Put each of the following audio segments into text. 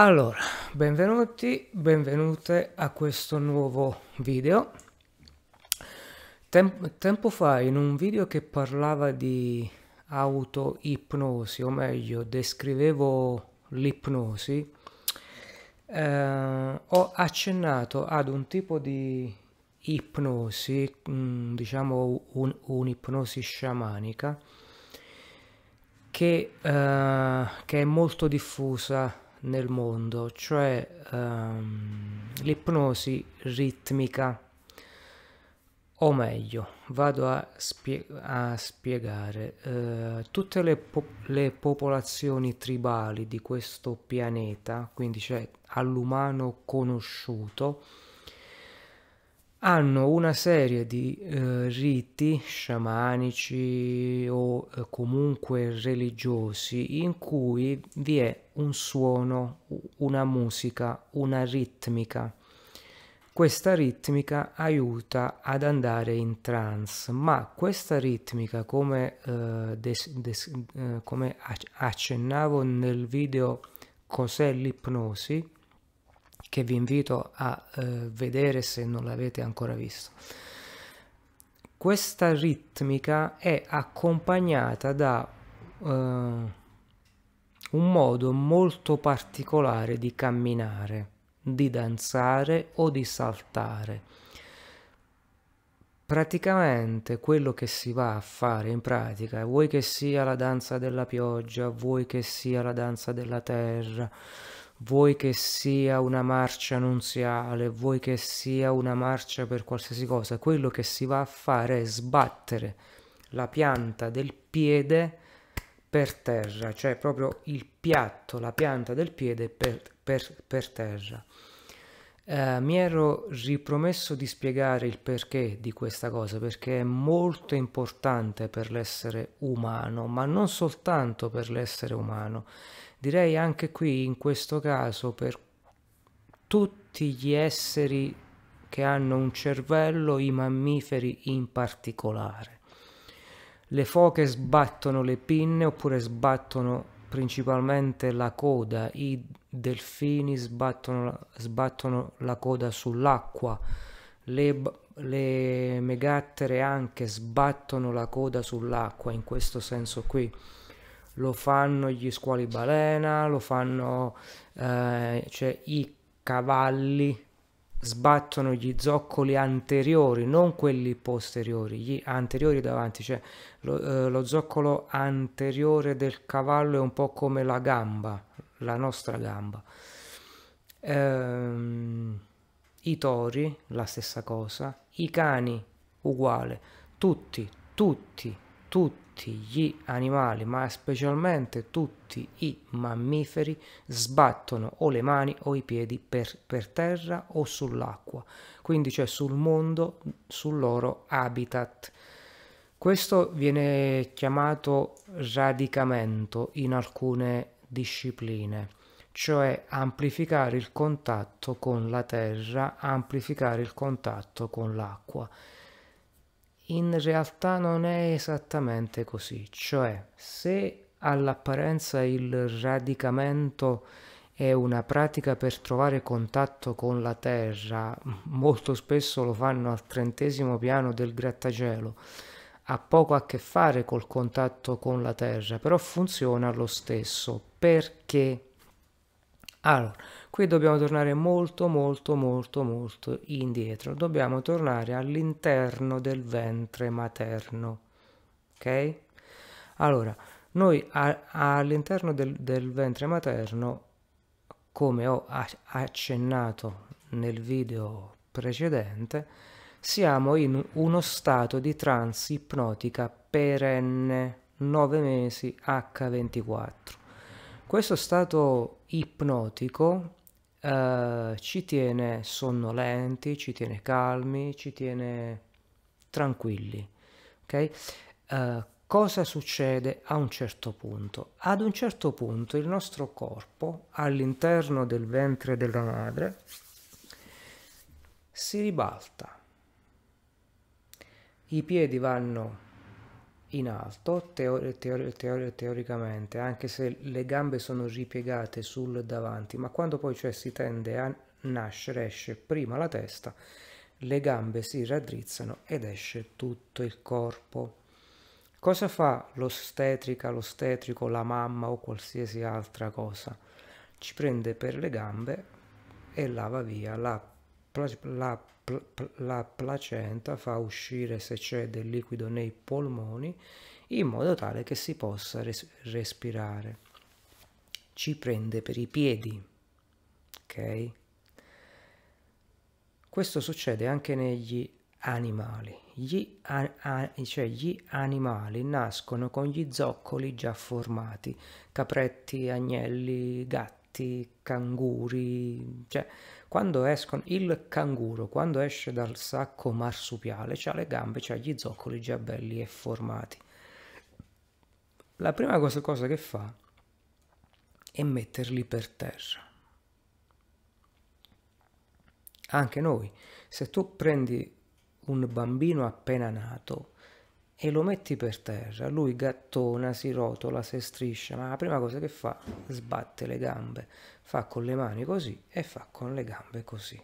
Allora, benvenuti, benvenute a questo nuovo video. Tem- tempo fa in un video che parlava di auto-ipnosi, o meglio, descrivevo l'ipnosi, eh, ho accennato ad un tipo di ipnosi, mh, mm, diciamo un, un'ipnosi sciamanica, che, eh, che è molto diffusa nel mondo, cioè um, l'ipnosi ritmica, o meglio, vado a, spie- a spiegare, uh, tutte le, po- le, popolazioni tribali di questo pianeta, quindi cioè all'umano conosciuto, hanno una serie di eh, riti sciamanici o eh, comunque religiosi in cui vi è un suono, una musica, una ritmica. Questa ritmica aiuta ad andare in trance, ma questa ritmica, come, eh, des, des, eh, come accennavo nel video Cos'è l'ipnosi, che vi invito a eh, vedere se non l'avete ancora visto. Questa ritmica è accompagnata da eh, un modo molto particolare di camminare, di danzare o di saltare. Praticamente quello che si va a fare in pratica, vuoi che sia la danza della pioggia, vuoi che sia la danza della terra, vuoi che sia una marcia nunziale, vuoi che sia una marcia per qualsiasi cosa, quello che si va a fare è sbattere la pianta del piede per terra, cioè proprio il piatto, la pianta del piede per, per, per terra. Eh, mi ero ripromesso di spiegare il perché di questa cosa, perché è molto importante per l'essere umano, ma non soltanto per l'essere umano direi anche qui in questo caso per tutti gli esseri che hanno un cervello, i mammiferi in particolare. Le foche sbattono le pinne oppure sbattono principalmente la coda, i delfini sbattono, sbattono la coda sull'acqua, le, le megattere anche sbattono la coda sull'acqua in questo senso qui. Lo fanno gli squali balena, lo fanno eh, cioè i cavalli sbattono gli zoccoli anteriori, non quelli posteriori, gli anteriori davanti, cioè lo, eh, lo zoccolo anteriore del cavallo è un po' come la gamba, la nostra gamba. Ehm, I tori, la stessa cosa, i cani, uguale, tutti, tutti, tutti gli animali, ma specialmente tutti i mammiferi, sbattono o le mani o i piedi per, per terra o sull'acqua, quindi cioè sul mondo, sul loro habitat. Questo viene chiamato radicamento in alcune discipline, cioè amplificare il contatto con la terra, amplificare il contatto con l'acqua in realtà non è esattamente così, cioè se all'apparenza il radicamento è una pratica per trovare contatto con la terra, molto spesso lo fanno al trentesimo piano del grattacielo, ha poco a che fare col contatto con la terra, però funziona lo stesso. Perché? Allora, qui dobbiamo tornare molto molto molto molto indietro, dobbiamo tornare all'interno del ventre materno, ok? Allora, noi all'interno del, del ventre materno, come ho accennato nel video precedente, siamo in uno stato di trance ipnotica perenne 9 mesi H24 questo stato ipnotico eh, ci tiene sonnolenti, ci tiene calmi, ci tiene tranquilli. Ok? Eh, cosa succede a un certo punto? Ad un certo punto il nostro corpo all'interno del ventre della madre si ribalta. I piedi vanno in alto teori- teori- teori- teoricamente, anche se le gambe sono ripiegate sul davanti, ma quando poi cioè, si tende a nascere, esce prima la testa, le gambe si raddrizzano ed esce tutto il corpo. Cosa fa l'ostetrica, l'ostetrico, la mamma o qualsiasi altra cosa? Ci prende per le gambe e lava via la, la la placenta fa uscire se c'è del liquido nei polmoni in modo tale che si possa res- respirare. Ci prende per i piedi, ok? Questo succede anche negli animali. Gli, cioè gli animali nascono con gli zoccoli già formati, capretti, agnelli, gatti, canguri, cioè quando escono, il canguro, quando esce dal sacco marsupiale, ha le gambe, ha gli zoccoli già belli e formati. La prima cosa, cosa che fa è metterli per terra. Anche noi, se tu prendi un bambino appena nato e lo metti per terra, lui gattona, si rotola, si striscia, ma la prima cosa che fa, sbatte le gambe, fa con le mani così e fa con le gambe così.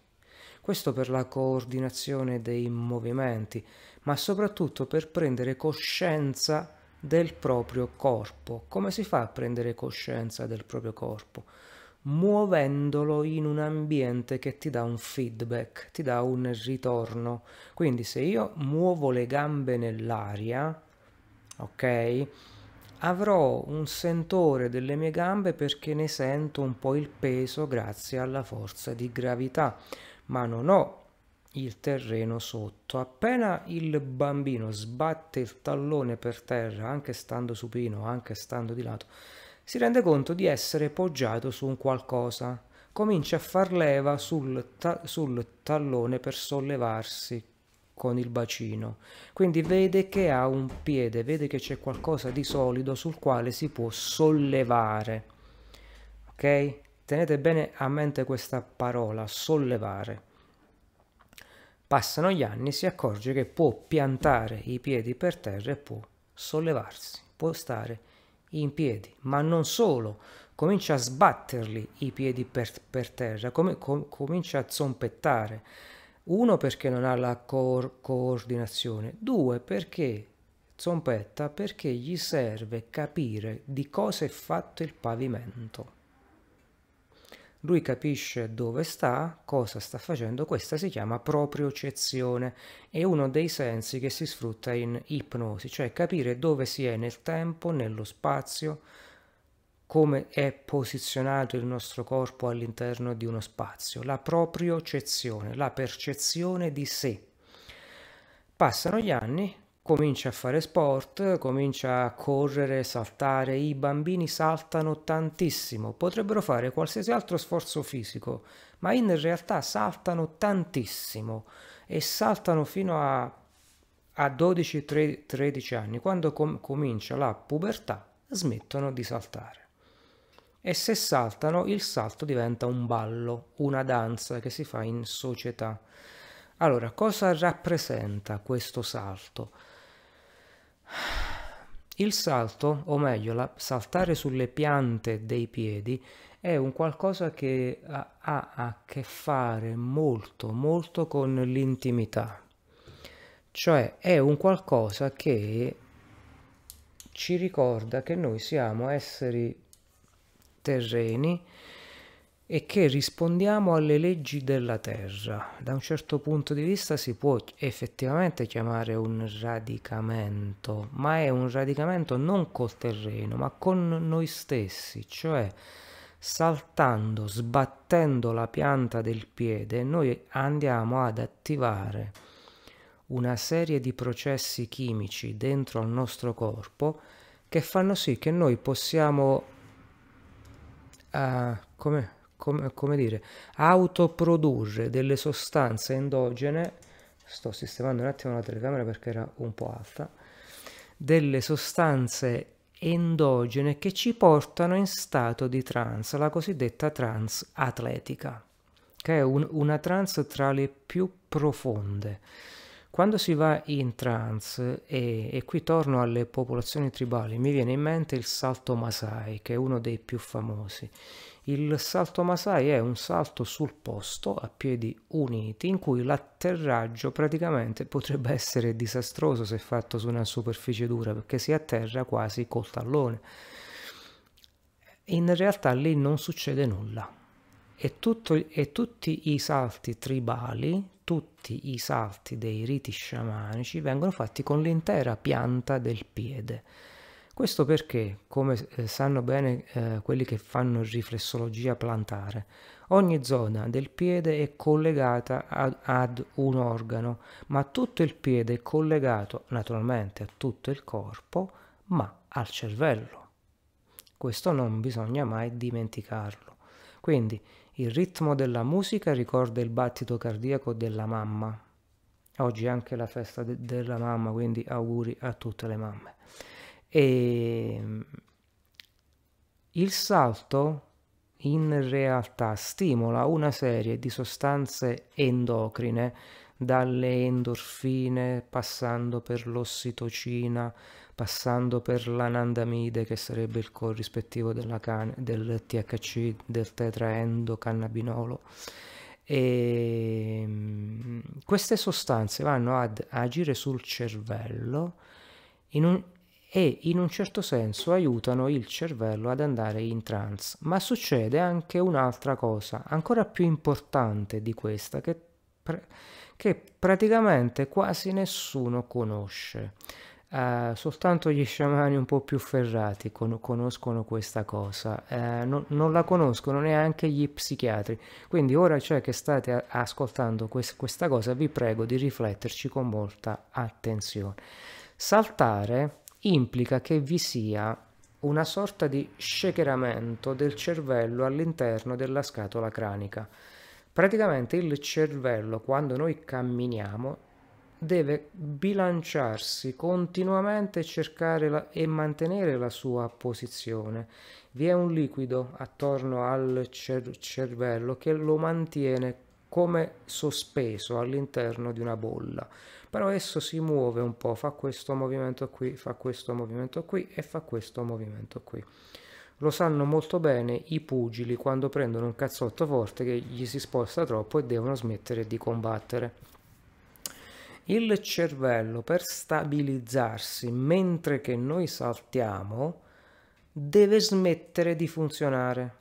Questo per la coordinazione dei movimenti, ma soprattutto per prendere coscienza del proprio corpo. Come si fa a prendere coscienza del proprio corpo? Muovendolo in un ambiente che ti dà un feedback, ti dà un ritorno. Quindi se io muovo le gambe nell'aria, ok? Avrò un sentore delle mie gambe perché ne sento un po' il peso grazie alla forza di gravità, ma non ho il terreno sotto. Appena il bambino sbatte il tallone per terra, anche stando supino, anche stando di lato, si rende conto di essere poggiato su un qualcosa, comincia a far leva sul, ta- sul tallone per sollevarsi con il bacino. Quindi vede che ha un piede, vede che c'è qualcosa di solido sul quale si può sollevare. Ok? Tenete bene a mente questa parola, sollevare. Passano gli anni, si accorge che può piantare i piedi per terra e può sollevarsi, può stare in piedi, ma non solo, comincia a sbatterli i piedi per, per terra, com, com, comincia a zompettare. Uno perché non ha la co- coordinazione, due perché zompetta perché gli serve capire di cosa è fatto il pavimento. Lui capisce dove sta, cosa sta facendo, questa si chiama propriocezione, è uno dei sensi che si sfrutta in ipnosi, cioè capire dove si è nel tempo, nello spazio, come è posizionato il nostro corpo all'interno di uno spazio, la propriocezione, la percezione di sé. Passano gli anni, comincia a fare sport, comincia a correre, saltare, i bambini saltano tantissimo, potrebbero fare qualsiasi altro sforzo fisico, ma in realtà saltano tantissimo e saltano fino a, a 12-13 anni, quando com- comincia la pubertà smettono di saltare. E se saltano il salto diventa un ballo, una danza che si fa in società. Allora, cosa rappresenta questo salto? Il salto, o meglio, la, saltare sulle piante dei piedi, è un qualcosa che ha, ha a che fare molto, molto con l'intimità. Cioè è un qualcosa che ci ricorda che noi siamo esseri terreni e che rispondiamo alle leggi della terra. Da un certo punto di vista si può effettivamente chiamare un radicamento, ma è un radicamento non col terreno, ma con noi stessi, cioè saltando, sbattendo la pianta del piede, noi andiamo ad attivare una serie di processi chimici dentro al nostro corpo che fanno sì che noi possiamo uh, come come, come dire, autoprodurre delle sostanze endogene, sto sistemando un attimo la telecamera perché era un po' alta, delle sostanze endogene che ci portano in stato di trance, la cosiddetta trance atletica, che è un, una trance tra le più profonde. Quando si va in trance, e, e, qui torno alle popolazioni tribali, mi viene in mente il salto Masai, che è uno dei più famosi. Il salto Masai è un salto sul posto a piedi uniti in cui l'atterraggio praticamente potrebbe essere disastroso se fatto su una superficie dura perché si atterra quasi col tallone. In realtà lì non succede nulla e, tutto, e tutti i salti tribali tutti i salti dei riti sciamanici vengono fatti con l'intera pianta del piede. Questo perché, come eh, sanno bene eh, quelli che fanno riflessologia plantare, ogni zona del piede è collegata ad, ad, un organo, ma tutto il piede è collegato naturalmente a tutto il corpo, ma al cervello. Questo non bisogna mai dimenticarlo. Quindi il ritmo della musica ricorda il battito cardiaco della mamma. Oggi è anche la festa de- della mamma, quindi auguri a tutte le mamme. E il salto in realtà stimola una serie di sostanze endocrine, dalle endorfine, passando per l'ossitocina, passando per l'anandamide che sarebbe il corrispettivo del THC, del tetraendocannabinolo. E ehm, queste sostanze vanno ad agire sul cervello in un, e in un certo senso aiutano il cervello ad andare in trance. Ma succede anche un'altra cosa, ancora più importante di questa, che, che praticamente quasi nessuno conosce. Uh, soltanto gli sciamani un po' più ferrati con- conoscono questa cosa, uh, no- non la conoscono neanche gli psichiatri. Quindi ora cioè che state ascoltando quest- questa cosa, vi prego di rifletterci con molta attenzione. Saltare implica che vi sia una sorta di shakeramento del cervello all'interno della scatola cranica. Praticamente il cervello, quando noi camminiamo, deve bilanciarsi continuamente e cercare la, e mantenere la sua posizione. Vi è un liquido attorno al cer- cervello che lo mantiene come sospeso all'interno di una bolla. Però esso si muove un po', fa questo movimento qui, fa questo movimento qui e fa questo movimento qui. Lo sanno molto bene i pugili quando prendono un cazzotto forte che gli si sposta troppo e devono smettere di combattere. Il cervello per stabilizzarsi mentre che noi saltiamo deve smettere di funzionare.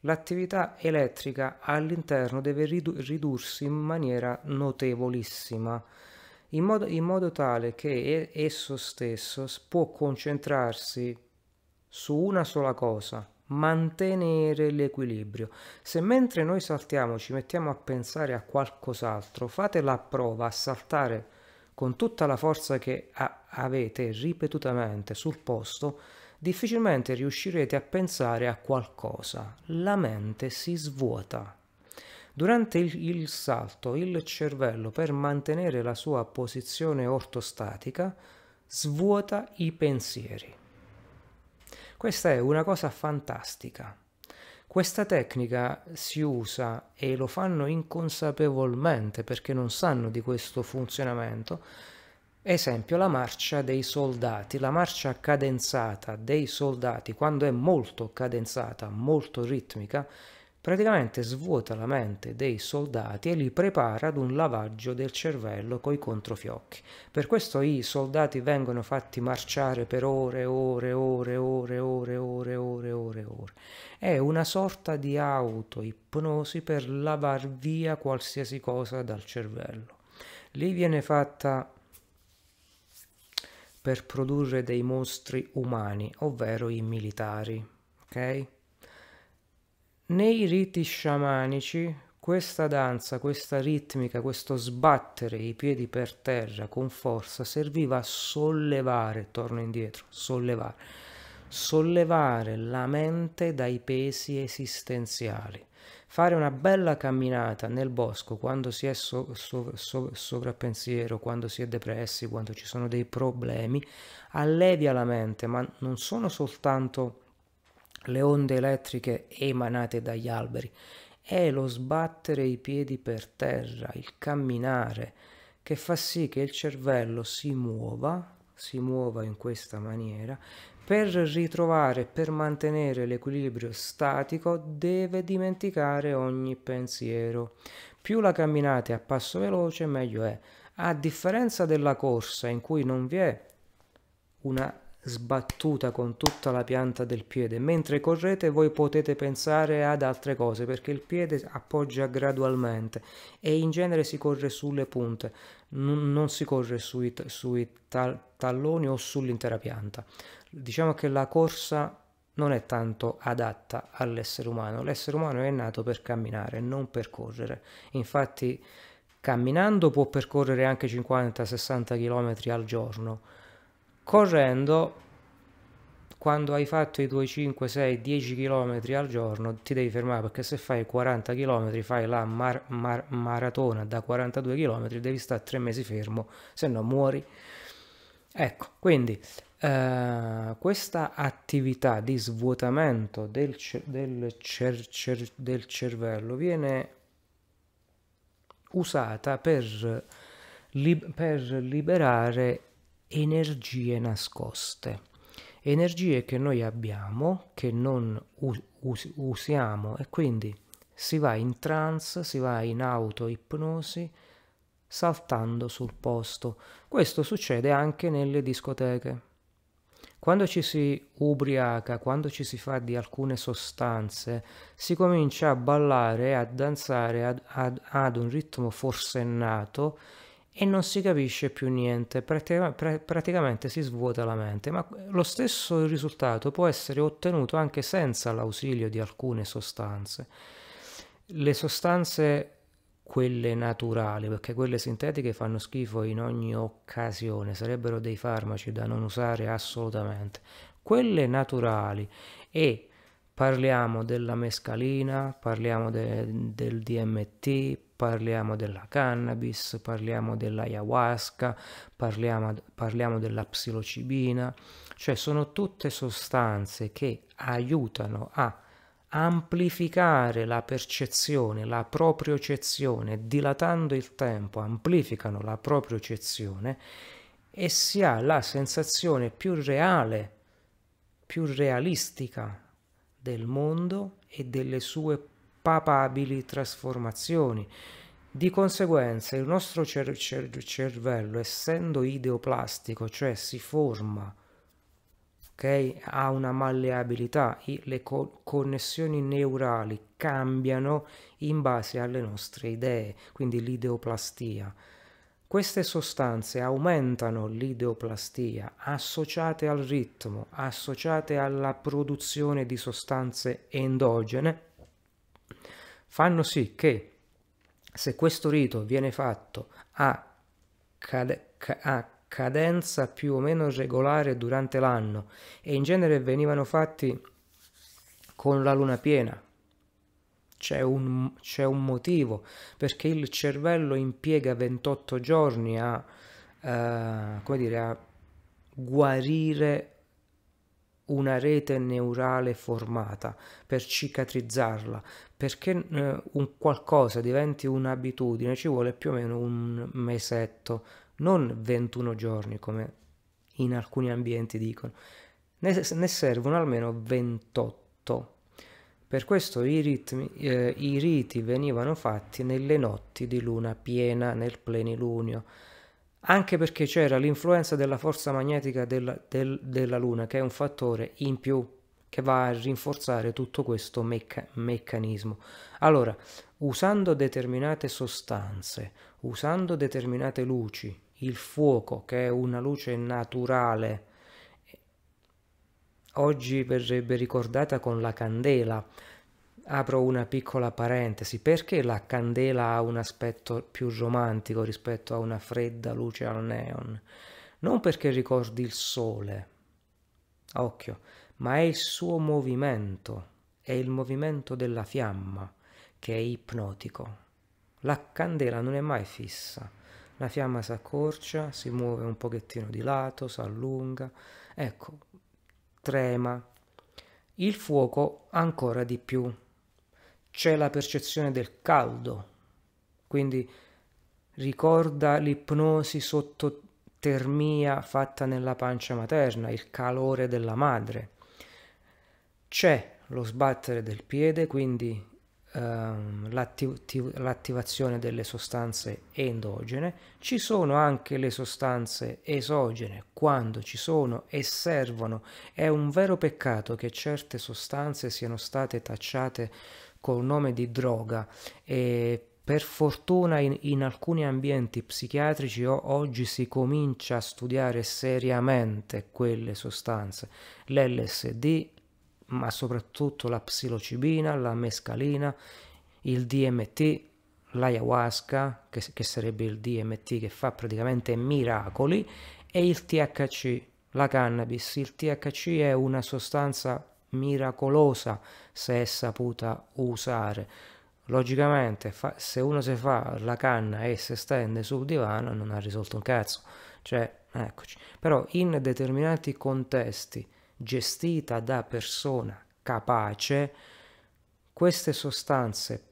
L'attività elettrica all'interno deve ridu- ridursi in maniera notevolissima, in modo, in modo tale che esso stesso può concentrarsi su una sola cosa, mantenere l'equilibrio. Se mentre noi saltiamo ci mettiamo a pensare a qualcos'altro, fate la prova a saltare con tutta la forza che avete ripetutamente sul posto, difficilmente riuscirete a pensare a qualcosa. La mente si svuota. Durante il, il salto, il cervello, per mantenere la sua posizione ortostatica, svuota i pensieri. Questa è una cosa fantastica. Questa tecnica si usa e lo fanno inconsapevolmente perché non sanno di questo funzionamento. Esempio la marcia dei soldati, la marcia cadenzata dei soldati quando è molto cadenzata, molto ritmica, praticamente svuota la mente dei soldati e li prepara ad un lavaggio del cervello coi controfiocchi. Per questo i soldati vengono fatti marciare per ore, ore, ore, ore, ore, ore, ore, ore, ore. È una sorta di auto-ipnosi per lavar via qualsiasi cosa dal cervello. Lì viene fatta per produrre dei mostri umani, ovvero i militari, ok? Nei riti sciamanici questa danza, questa ritmica, questo sbattere i piedi per terra con forza serviva a sollevare, torno indietro, sollevare, sollevare la mente dai pesi esistenziali. Fare una bella camminata nel bosco quando si è so, so, so, sovrappensiero, quando si è depressi, quando ci sono dei problemi, allevia la mente, ma non sono soltanto le onde elettriche emanate dagli alberi, è lo sbattere i piedi per terra, il camminare che fa sì che il cervello si muova, si muova in questa maniera, per ritrovare, per mantenere l'equilibrio statico, deve dimenticare ogni pensiero. Più la camminate a passo veloce, meglio è. A differenza della corsa in cui non vi è una sbattuta con tutta la pianta del piede. Mentre correte voi potete pensare ad altre cose perché il piede appoggia gradualmente e in genere si corre sulle punte, non, si corre sui, sui tal, talloni o sull'intera pianta. Diciamo che la corsa non è tanto adatta all'essere umano, l'essere umano è nato per camminare, non per correre. Infatti camminando può percorrere anche 50-60 km al giorno correndo quando hai fatto i tuoi 5, 6, 10 km al giorno ti devi fermare perché se fai 40 km fai la mar- mar- maratona da 42 km devi stare tre mesi fermo se no muori. Ecco quindi eh, questa attività di svuotamento del, del, cer- cer- del cervello viene usata per, li- per liberare energie nascoste, energie che noi abbiamo, che non us- usiamo e quindi si va in trance, si va in auto-ipnosi saltando sul posto. Questo succede anche nelle discoteche. Quando ci si ubriaca, quando ci si fa di alcune sostanze, si comincia a ballare, a danzare ad, ad, ad un ritmo forsennato e non si capisce più niente, Pratica, pra, praticamente si svuota la mente, ma lo stesso risultato può essere ottenuto anche senza l'ausilio di alcune sostanze. Le sostanze, quelle naturali, perché quelle sintetiche fanno schifo in ogni occasione, sarebbero dei farmaci da non usare assolutamente. Quelle naturali e parliamo della mescalina, parliamo de, del DMT, parliamo della cannabis, parliamo dell'ayahuasca, parliamo, parliamo della psilocibina, cioè sono tutte sostanze che aiutano a amplificare la percezione, la propriocezione, dilatando il tempo, amplificano la propriocezione e si ha la sensazione più reale, più realistica del mondo e delle sue papabili trasformazioni. Di conseguenza il nostro cer- cer- cervello, essendo ideoplastico, cioè si forma, okay, ha una malleabilità, le co- connessioni neurali cambiano in base alle nostre idee, quindi l'ideoplastia. Queste sostanze aumentano l'ideoplastia associate al ritmo, associate alla produzione di sostanze endogene. Fanno sì che se questo rito viene fatto a, cade- a cadenza più o meno regolare durante l'anno e in genere venivano fatti con la luna piena, c'è un, c'è un motivo perché il cervello impiega 28 giorni a, uh, come dire, a guarire una rete neurale formata per cicatrizzarla perché eh, un qualcosa diventi un'abitudine ci vuole più o meno un mesetto non 21 giorni come in alcuni ambienti dicono ne, ne servono almeno 28 per questo i, ritmi, eh, i riti venivano fatti nelle notti di luna piena nel plenilunio anche perché c'era l'influenza della forza magnetica della, del, della Luna, che è un fattore in più che va a rinforzare tutto questo mecca- meccanismo. Allora, usando determinate sostanze, usando determinate luci, il fuoco, che è una luce naturale, oggi verrebbe ricordata con la candela, apro una piccola parentesi, perché la candela ha un aspetto più romantico rispetto a una fredda luce al neon? Non perché ricordi il sole, occhio, ma è il suo movimento, è il movimento della fiamma che è ipnotico. La candela non è mai fissa, la fiamma si accorcia, si muove un pochettino di lato, si allunga, ecco, trema. Il fuoco ancora di più c'è la percezione del caldo, quindi ricorda l'ipnosi sotto termia fatta nella pancia materna, il calore della madre. C'è lo sbattere del piede, quindi ehm, l'attiv- l'attivazione delle sostanze endogene, ci sono anche le sostanze esogene quando ci sono e servono. È un vero peccato che certe sostanze siano state tacciate col nome di droga e per fortuna in, in, alcuni ambienti psichiatrici oggi si comincia a studiare seriamente quelle sostanze, l'LSD, ma soprattutto la psilocibina, la mescalina, il DMT, l'ayahuasca, che, che sarebbe il DMT che fa praticamente miracoli, e il THC, la cannabis. Il THC è una sostanza miracolosa se è saputa usare. Logicamente fa, se uno si fa la canna e si stende sul divano non ha risolto un cazzo. Cioè eccoci. Però in determinati contesti gestita da persona capace queste sostanze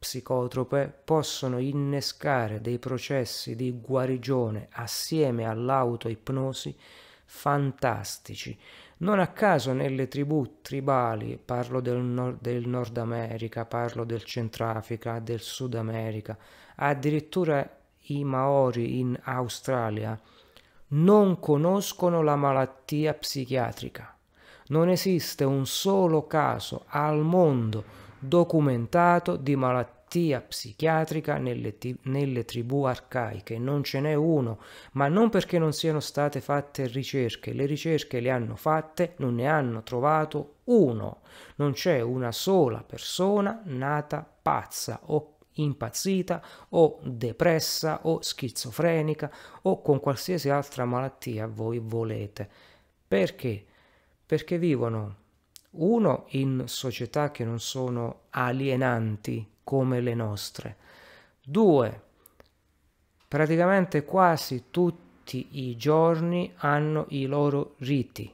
psicotrope possono innescare dei processi di guarigione assieme all'autoipnosi fantastici. Non a caso nelle tribù tribali, parlo del nord, del nord America, parlo del Centrafrica, del Sud America, addirittura i Maori in Australia non conoscono la malattia psichiatrica. Non esiste un solo caso al mondo documentato di malattia psichiatrica nelle, nelle tribù arcaiche, non ce n'è uno, ma non perché non siano state fatte ricerche, le ricerche le hanno fatte, non ne hanno trovato uno, non c'è una sola persona nata pazza o impazzita o depressa o schizofrenica o con qualsiasi altra malattia voi volete. Perché? Perché vivono uno in società che non sono alienanti come le nostre. Due, praticamente quasi tutti i giorni hanno i loro riti,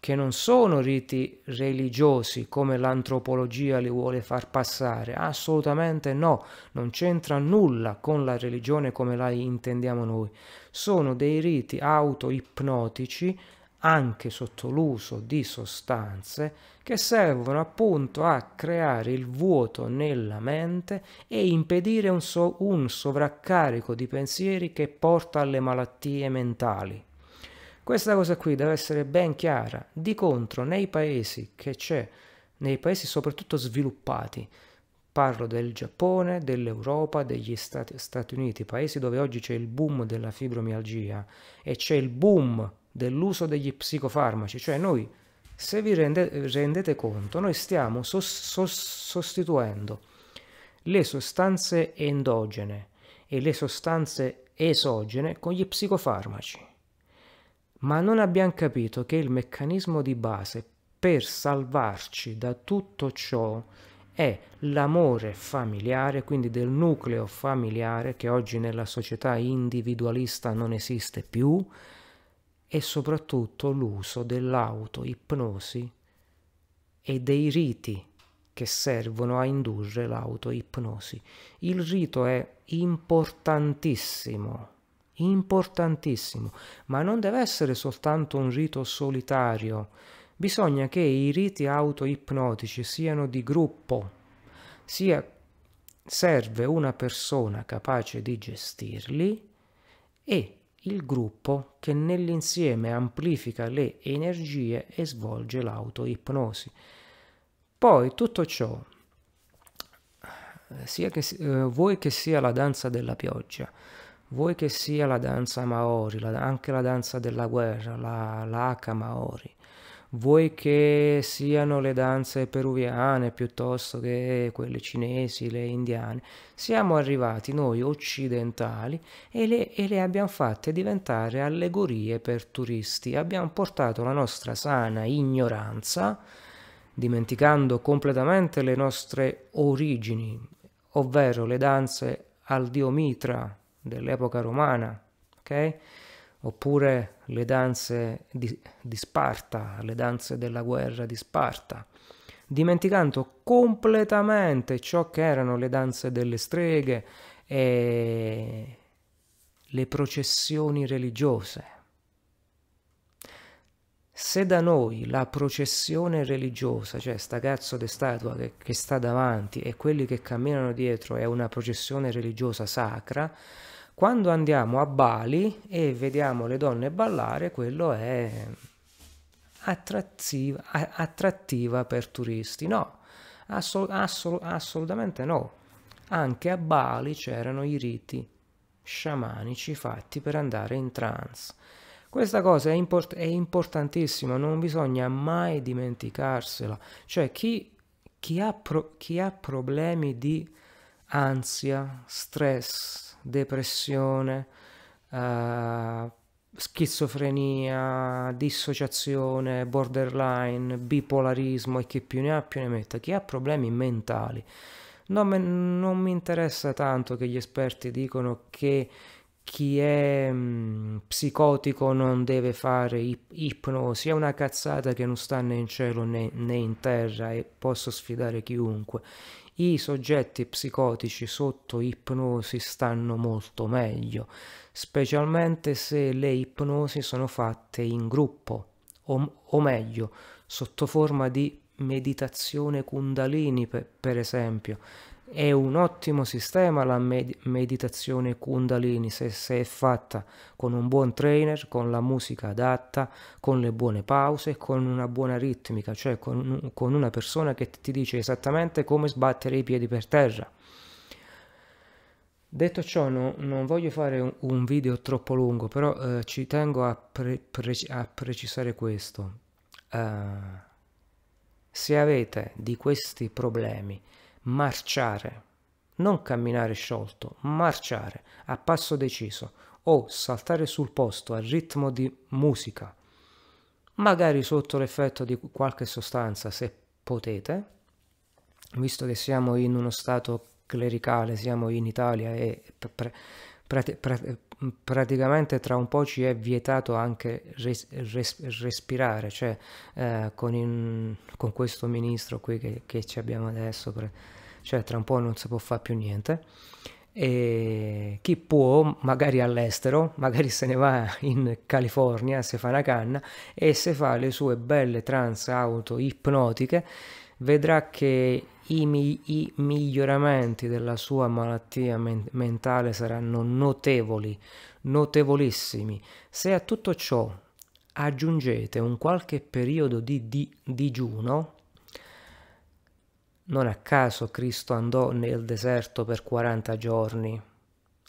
che non sono riti religiosi come l'antropologia li vuole far passare, assolutamente no, non c'entra nulla con la religione come la intendiamo noi, sono dei riti auto-ipnotici anche sotto l'uso di sostanze che servono appunto a creare il vuoto nella mente e impedire un, so- un sovraccarico di pensieri che porta alle malattie mentali. Questa cosa qui deve essere ben chiara. Di contro, nei paesi che c'è, nei paesi soprattutto sviluppati, parlo del Giappone, dell'Europa, degli Stati, Stati Uniti, paesi dove oggi c'è il boom della fibromialgia e c'è il boom dell'uso degli psicofarmaci, cioè noi, se vi rende, rendete conto, noi stiamo sos, sos, sostituendo le sostanze endogene e le sostanze esogene con gli psicofarmaci. Ma non abbiamo capito che il meccanismo di base per salvarci da tutto ciò è l'amore familiare, quindi del nucleo familiare che oggi nella società individualista non esiste più, e soprattutto l'uso dell'autoipnosi e dei riti che servono a indurre l'autoipnosi. Il rito è importantissimo, importantissimo, ma non deve essere soltanto un rito solitario. Bisogna che i riti autoipnotici siano di gruppo, sia serve una persona capace di gestirli e il gruppo che nell'insieme amplifica le energie e svolge l'autoipnosi. Poi tutto ciò, sia che, eh, vuoi che sia la danza della pioggia, vuoi che sia la danza maori, la, anche la danza della guerra, la, la Haka maori, vuoi che siano le danze peruviane piuttosto che quelle cinesi, le indiane, siamo arrivati noi occidentali e le, e le abbiamo fatte diventare allegorie per turisti. Abbiamo portato la nostra sana ignoranza, dimenticando completamente le nostre origini, ovvero le danze al dio Mitra dell'epoca romana, ok? oppure le danze di, di, Sparta, le danze della guerra di Sparta, dimenticando completamente ciò che erano le danze delle streghe e le processioni religiose. Se da noi la processione religiosa, cioè sta cazzo di statua che, che sta davanti e quelli che camminano dietro è una processione religiosa sacra, quando andiamo a Bali e vediamo le donne ballare, quello è attrattiva, attrattiva per turisti. No, assol, assol, assolutamente no. Anche a Bali c'erano i riti sciamanici fatti per andare in trance. Questa cosa è, import- è importantissima, non bisogna mai dimenticarsela. Cioè chi, chi, ha chi ha problemi di ansia, stress, depressione, uh, schizofrenia, dissociazione, borderline, bipolarismo e chi più ne ha più ne metta. Chi ha problemi mentali. Non, me, non mi interessa tanto che gli esperti dicono che chi è mh, mm, psicotico non deve fare ip- ipnosi, è una cazzata che non sta né in cielo né, né in terra e posso sfidare chiunque i soggetti psicotici sotto ipnosi stanno molto meglio, specialmente se le ipnosi sono fatte in gruppo, o, o meglio, sotto forma di meditazione kundalini per, per esempio, è un ottimo sistema la med- meditazione Kundalini se, se, è fatta con un buon trainer, con la musica adatta, con le buone pause, con una buona ritmica, cioè con, con una persona che ti dice esattamente come sbattere i piedi per terra. Detto ciò, no, non voglio fare un, un, video troppo lungo, però eh, ci tengo a, pre- pre- a, precisare questo. Uh, se avete di questi problemi, marciare, non camminare sciolto, marciare a passo deciso o saltare sul posto al ritmo di musica, magari sotto l'effetto di qualche sostanza se potete, visto che siamo in uno stato clericale, siamo in Italia e pre, pre, pre, praticamente tra un po' ci è vietato anche res, res, respirare, cioè eh, con, in, con, questo ministro qui che, che ci abbiamo adesso cioè tra un po' non si può fare più niente. E chi può, magari all'estero, magari se ne va in California, si fa una canna e se fa le sue belle trance auto ipnotiche, vedrà che i, mi- i miglioramenti della sua malattia men- mentale saranno notevoli, notevolissimi. Se a tutto ciò aggiungete un qualche periodo di, di digiuno, non a caso Cristo andò nel deserto per 40 giorni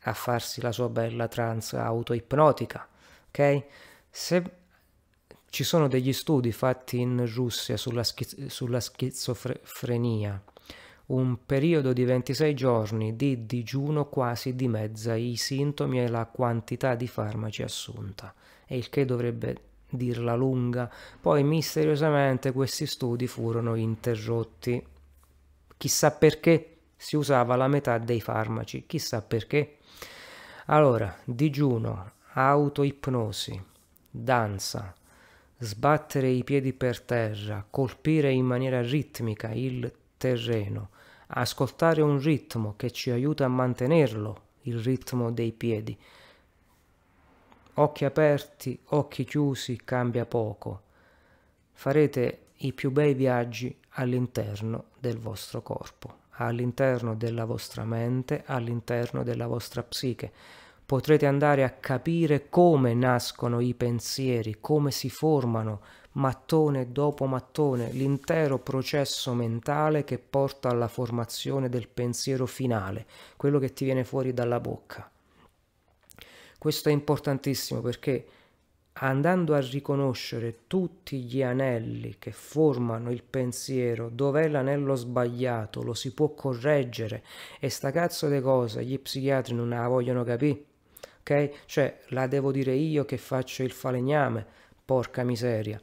a farsi la sua bella trance autoipnotica, ok? Se ci sono degli studi fatti in Russia sulla, schiz- sulla schizofrenia, un periodo di 26 giorni di digiuno quasi dimezza i sintomi e la quantità di farmaci assunta, e il che dovrebbe dirla lunga. Poi misteriosamente questi studi furono interrotti Chissà perché si usava la metà dei farmaci, chissà perché. Allora, digiuno, autoipnosi, danza, sbattere i piedi per terra, colpire in maniera ritmica il terreno, ascoltare un ritmo che ci aiuta a mantenerlo, il ritmo dei piedi. Occhi aperti, occhi chiusi, cambia poco. Farete i più bei viaggi all'interno del vostro corpo, all'interno della vostra mente, all'interno della vostra psiche. Potrete andare a capire come nascono i pensieri, come si formano mattone dopo mattone, l'intero processo mentale che porta alla formazione del pensiero finale, quello che ti viene fuori dalla bocca. Questo è importantissimo perché andando a riconoscere tutti gli anelli che formano il pensiero, dov'è l'anello sbagliato, lo si può correggere e sta cazzo di cosa gli psichiatri non la vogliono capire, ok? Cioè la devo dire io che faccio il falegname, porca miseria.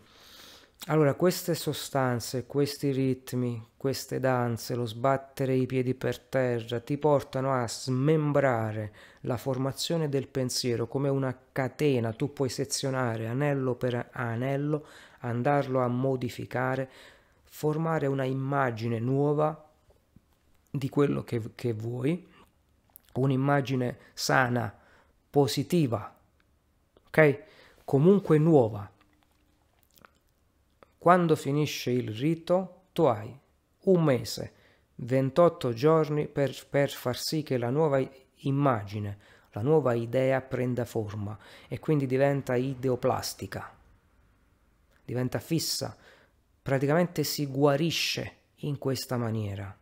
Allora, queste sostanze, questi ritmi, queste danze, lo sbattere i piedi per terra, ti portano a smembrare la formazione del pensiero come una catena. Tu puoi sezionare anello per anello, andarlo a modificare, formare una immagine nuova di quello che, che vuoi, un'immagine sana, positiva, ok? Comunque nuova. Quando finisce il rito, tu hai un mese, 28 giorni per, per far sì che la nuova immagine, la nuova idea prenda forma e quindi diventa ideoplastica, diventa fissa, praticamente si guarisce in questa maniera.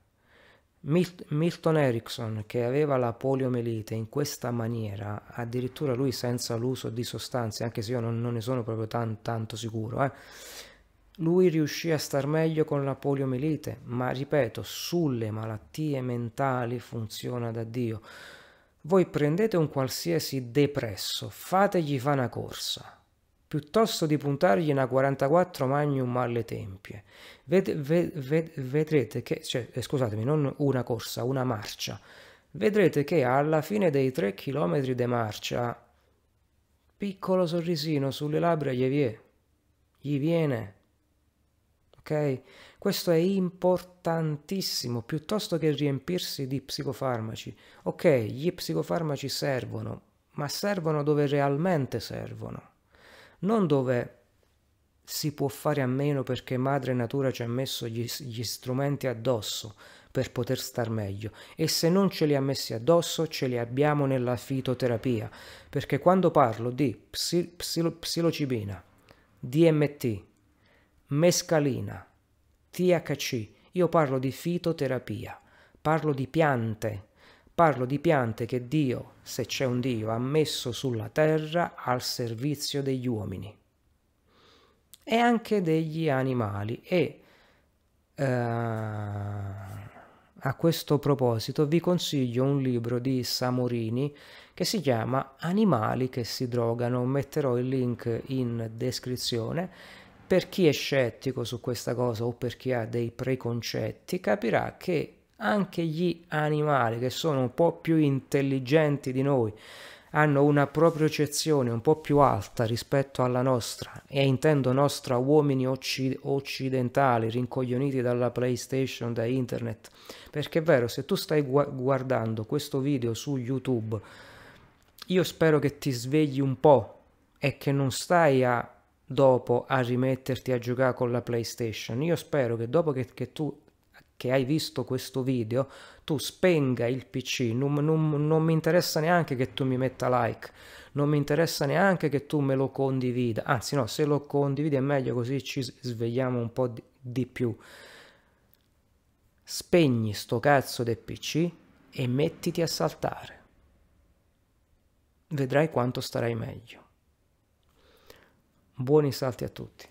Milton Erickson, che aveva la poliomelite in questa maniera, addirittura lui senza l'uso di sostanze, anche se io non, non ne sono proprio tan, tanto sicuro, eh, lui riuscì a star meglio con la poliomelite, ma ripeto, sulle malattie mentali funziona da Dio. Voi prendete un qualsiasi depresso, fategli fare una corsa, piuttosto di puntargli una 44 magnum alle tempie. Ved, ved, ved, vedrete che, cioè, eh, scusatemi, non una corsa, una marcia. Vedrete che alla fine dei 3 km di marcia, piccolo sorrisino sulle labbra gli viene. Gli viene ok? Questo è importantissimo, piuttosto che riempirsi di psicofarmaci. Ok, gli psicofarmaci servono, ma servono dove realmente servono, non dove si può fare a meno perché madre natura ci ha messo gli, gli strumenti addosso per poter star meglio e se non ce li ha messi addosso ce li abbiamo nella fitoterapia perché quando parlo di psi, psilo, psilocibina, DMT, mescalina, THC. Io parlo di fitoterapia, parlo di piante, parlo di piante che Dio, se c'è un Dio, ha messo sulla terra al servizio degli uomini e anche degli animali. E uh, a questo proposito vi consiglio un libro di Samorini che si chiama Animali che si drogano, metterò il link in descrizione per chi è scettico su questa cosa o per chi ha dei preconcetti capirà che anche gli animali che sono un po' più intelligenti di noi hanno una propriocezione un po' più alta rispetto alla nostra e intendo nostra uomini occ- occidentali rincoglioniti dalla PlayStation, da internet. Perché è vero se tu stai gu- guardando questo video su YouTube io spero che ti svegli un po' e che non stai a dopo a rimetterti a giocare con la PlayStation. Io spero che dopo che, che tu che hai visto questo video tu spenga il PC, non, non, non, mi interessa neanche che tu mi metta like, non mi interessa neanche che tu me lo condivida, anzi no, se lo condividi è meglio così ci svegliamo un po' di, di più. Spegni sto cazzo del PC e mettiti a saltare. Vedrai quanto starai meglio. Buoni salti a tutti.